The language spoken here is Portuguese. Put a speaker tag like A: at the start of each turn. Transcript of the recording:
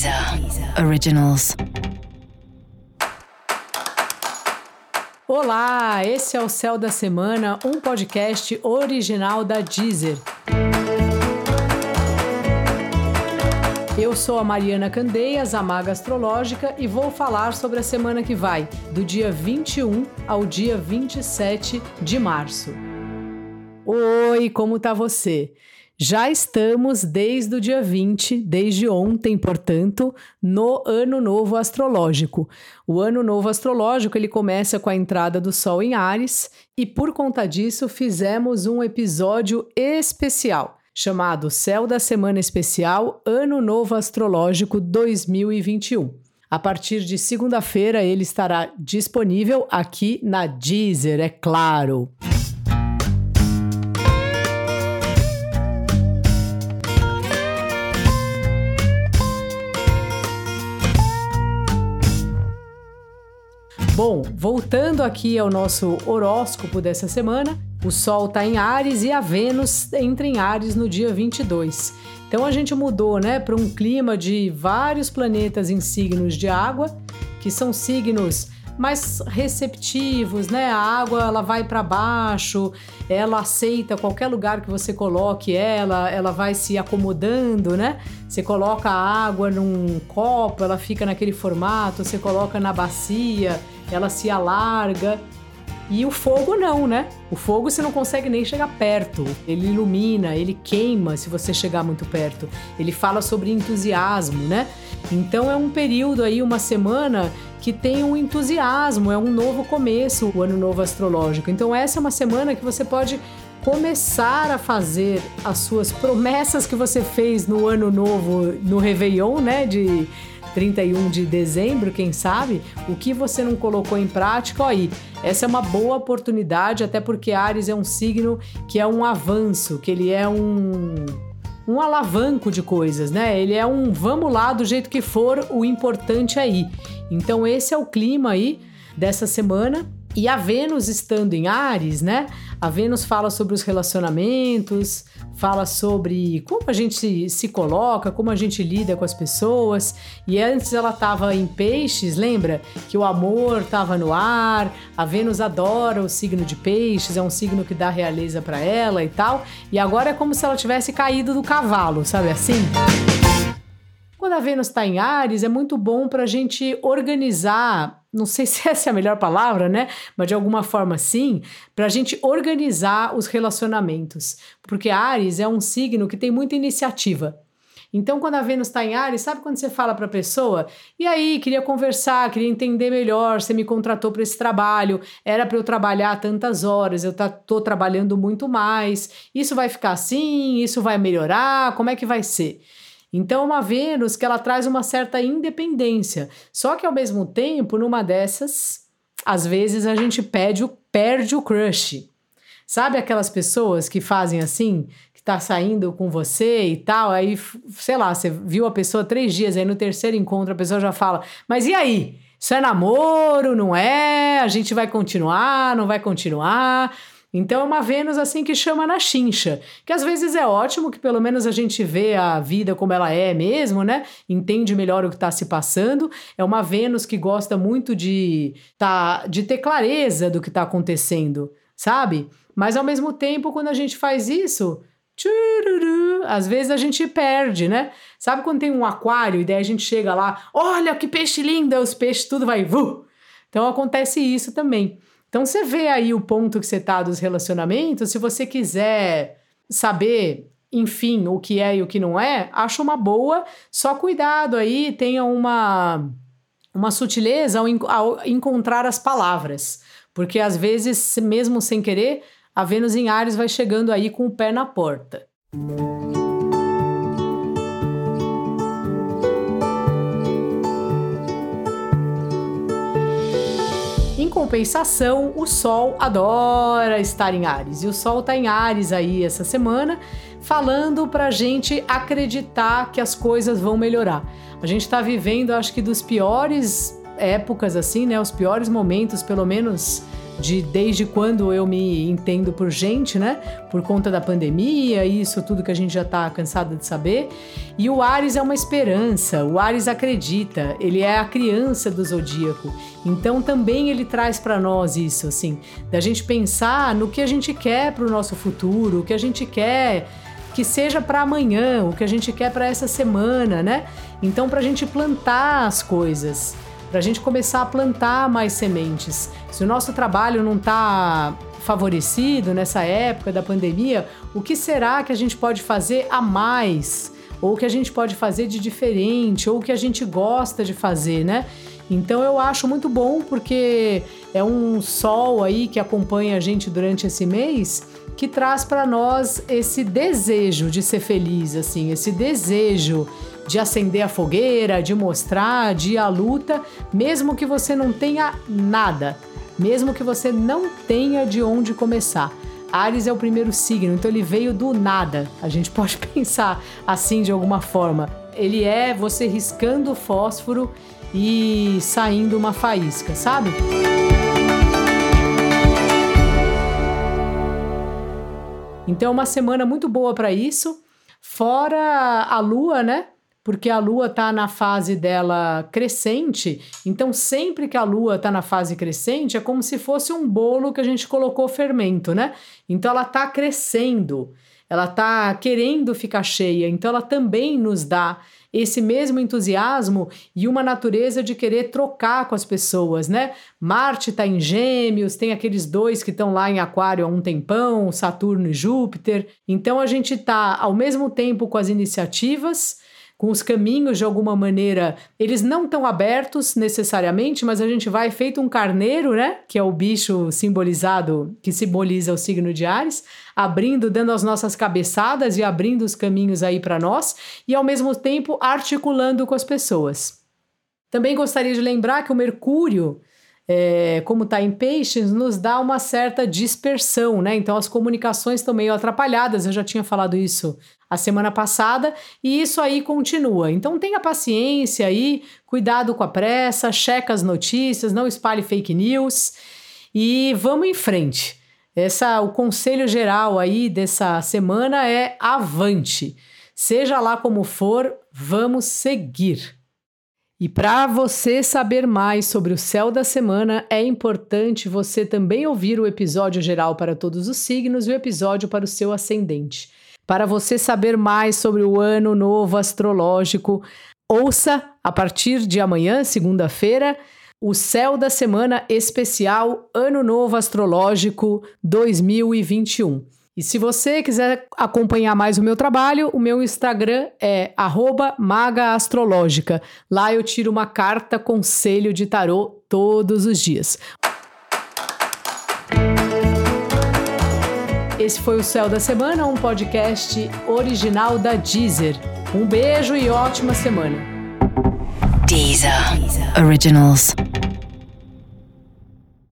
A: Deezer Originals.
B: Olá, esse é o Céu da Semana, um podcast original da Deezer. Eu sou a Mariana Candeias, a maga astrológica, e vou falar sobre a semana que vai, do dia 21 ao dia 27 de março. Oi, como tá você? Já estamos desde o dia 20, desde ontem, portanto, no Ano Novo Astrológico. O Ano Novo Astrológico ele começa com a entrada do Sol em Ares e por conta disso fizemos um episódio especial chamado Céu da Semana Especial Ano Novo Astrológico 2021. A partir de segunda-feira ele estará disponível aqui na Deezer, é claro. Bom, voltando aqui ao nosso horóscopo dessa semana, o Sol está em Ares e a Vênus entra em Ares no dia 22. Então a gente mudou, né, para um clima de vários planetas em signos de água, que são signos mais receptivos, né? A água ela vai para baixo, ela aceita qualquer lugar que você coloque ela, ela vai se acomodando, né? Você coloca a água num copo, ela fica naquele formato, você coloca na bacia, ela se alarga. E o fogo não, né? O fogo você não consegue nem chegar perto. Ele ilumina, ele queima se você chegar muito perto. Ele fala sobre entusiasmo, né? Então é um período aí, uma semana que tem um entusiasmo, é um novo começo, o ano novo astrológico. Então essa é uma semana que você pode começar a fazer as suas promessas que você fez no ano novo, no Réveillon, né, de 31 de dezembro, quem sabe, o que você não colocou em prática, aí, essa é uma boa oportunidade, até porque Ares é um signo que é um avanço, que ele é um um alavanco de coisas, né? Ele é um vamos lá do jeito que for, o importante é aí. Então esse é o clima aí dessa semana. E a Vênus estando em Ares, né? A Vênus fala sobre os relacionamentos, fala sobre como a gente se, coloca, como a gente lida com as pessoas. E antes ela estava em peixes, lembra? Que o amor estava no ar. A Vênus adora o signo de peixes, é um signo que dá realeza para ela e tal. E agora é como se ela tivesse caído do cavalo, sabe assim? Quando a Vênus está em Ares, é muito bom para a gente organizar, não sei se essa é a melhor palavra, né? Mas de alguma forma sim, para a gente organizar os relacionamentos. Porque Ares é um signo que tem muita iniciativa. Então, quando a Vênus está em Ares, sabe quando você fala para a pessoa? E aí, queria conversar, queria entender melhor. Você me contratou para esse trabalho, era para eu trabalhar tantas horas, eu estou trabalhando muito mais. Isso vai ficar assim? Isso vai melhorar? Como é que vai ser? Então, uma Vênus que ela traz uma certa independência. Só que ao mesmo tempo, numa dessas, às vezes a gente perde o, perde o crush. Sabe aquelas pessoas que fazem assim, que tá saindo com você e tal, aí, sei lá, você viu a pessoa três dias, aí no terceiro encontro a pessoa já fala, mas e aí? Isso é namoro, não é? A gente vai continuar, não vai continuar? Então é uma Vênus assim que chama na chincha, que às vezes é ótimo que pelo menos a gente vê a vida como ela é mesmo, né? Entende melhor o que está se passando. É uma Vênus que gosta muito de tá de ter clareza do que está acontecendo, sabe? Mas ao mesmo tempo, quando a gente faz isso, tchururu, às vezes a gente perde, né? Sabe quando tem um aquário e daí a gente chega lá, olha que peixe lindo, os peixes tudo vai vu. Então acontece isso também. Então você vê aí o ponto que você está dos relacionamentos. Se você quiser saber, enfim, o que é e o que não é, acho uma boa. Só cuidado aí, tenha uma uma sutileza ao, ao encontrar as palavras, porque às vezes, mesmo sem querer, a Vênus em Ares vai chegando aí com o pé na porta. Compensação, o Sol adora estar em Ares. E o Sol está em Ares aí essa semana, falando para gente acreditar que as coisas vão melhorar. A gente está vivendo, acho que, dos piores épocas, assim, né? Os piores momentos, pelo menos de desde quando eu me entendo por gente, né? Por conta da pandemia, isso tudo que a gente já tá cansado de saber. E o Ares é uma esperança, o Ares acredita, ele é a criança do zodíaco. Então também ele traz para nós isso, assim, da gente pensar no que a gente quer para o nosso futuro, o que a gente quer que seja para amanhã, o que a gente quer para essa semana, né? Então, para a gente plantar as coisas, para a gente começar a plantar mais sementes. Se o nosso trabalho não está favorecido nessa época da pandemia, o que será que a gente pode fazer a mais? Ou o que a gente pode fazer de diferente? Ou o que a gente gosta de fazer, né? Então eu acho muito bom porque é um sol aí que acompanha a gente durante esse mês que traz para nós esse desejo de ser feliz, assim, esse desejo de acender a fogueira, de mostrar, de ir à luta, mesmo que você não tenha nada, mesmo que você não tenha de onde começar. Ares é o primeiro signo, então ele veio do nada. A gente pode pensar assim de alguma forma. Ele é você riscando o fósforo e saindo uma faísca, sabe? Então é uma semana muito boa para isso. Fora a lua, né? Porque a lua tá na fase dela crescente, então sempre que a lua tá na fase crescente é como se fosse um bolo que a gente colocou fermento, né? Então ela tá crescendo, ela tá querendo ficar cheia, então ela também nos dá esse mesmo entusiasmo e uma natureza de querer trocar com as pessoas, né? Marte está em Gêmeos, tem aqueles dois que estão lá em Aquário há um tempão, Saturno e Júpiter. Então a gente está ao mesmo tempo com as iniciativas com os caminhos de alguma maneira, eles não estão abertos necessariamente, mas a gente vai feito um carneiro, né, que é o bicho simbolizado, que simboliza o signo de Ares, abrindo, dando as nossas cabeçadas e abrindo os caminhos aí para nós e ao mesmo tempo articulando com as pessoas. Também gostaria de lembrar que o Mercúrio é, como está em peixes, nos dá uma certa dispersão, né? Então as comunicações estão meio atrapalhadas, eu já tinha falado isso a semana passada, e isso aí continua. Então tenha paciência aí, cuidado com a pressa, checa as notícias, não espalhe fake news e vamos em frente. Essa, o conselho geral aí dessa semana é avante. Seja lá como for, vamos seguir. E para você saber mais sobre o céu da semana, é importante você também ouvir o episódio geral para todos os signos e o episódio para o seu ascendente. Para você saber mais sobre o ano novo astrológico, ouça a partir de amanhã, segunda-feira, o céu da semana especial Ano Novo Astrológico 2021. E se você quiser acompanhar mais o meu trabalho, o meu Instagram é magaastrológica. Lá eu tiro uma carta conselho de tarô todos os dias. Esse foi o Céu da Semana, um podcast original da Deezer. Um beijo e ótima semana.
A: Deezer. Originals.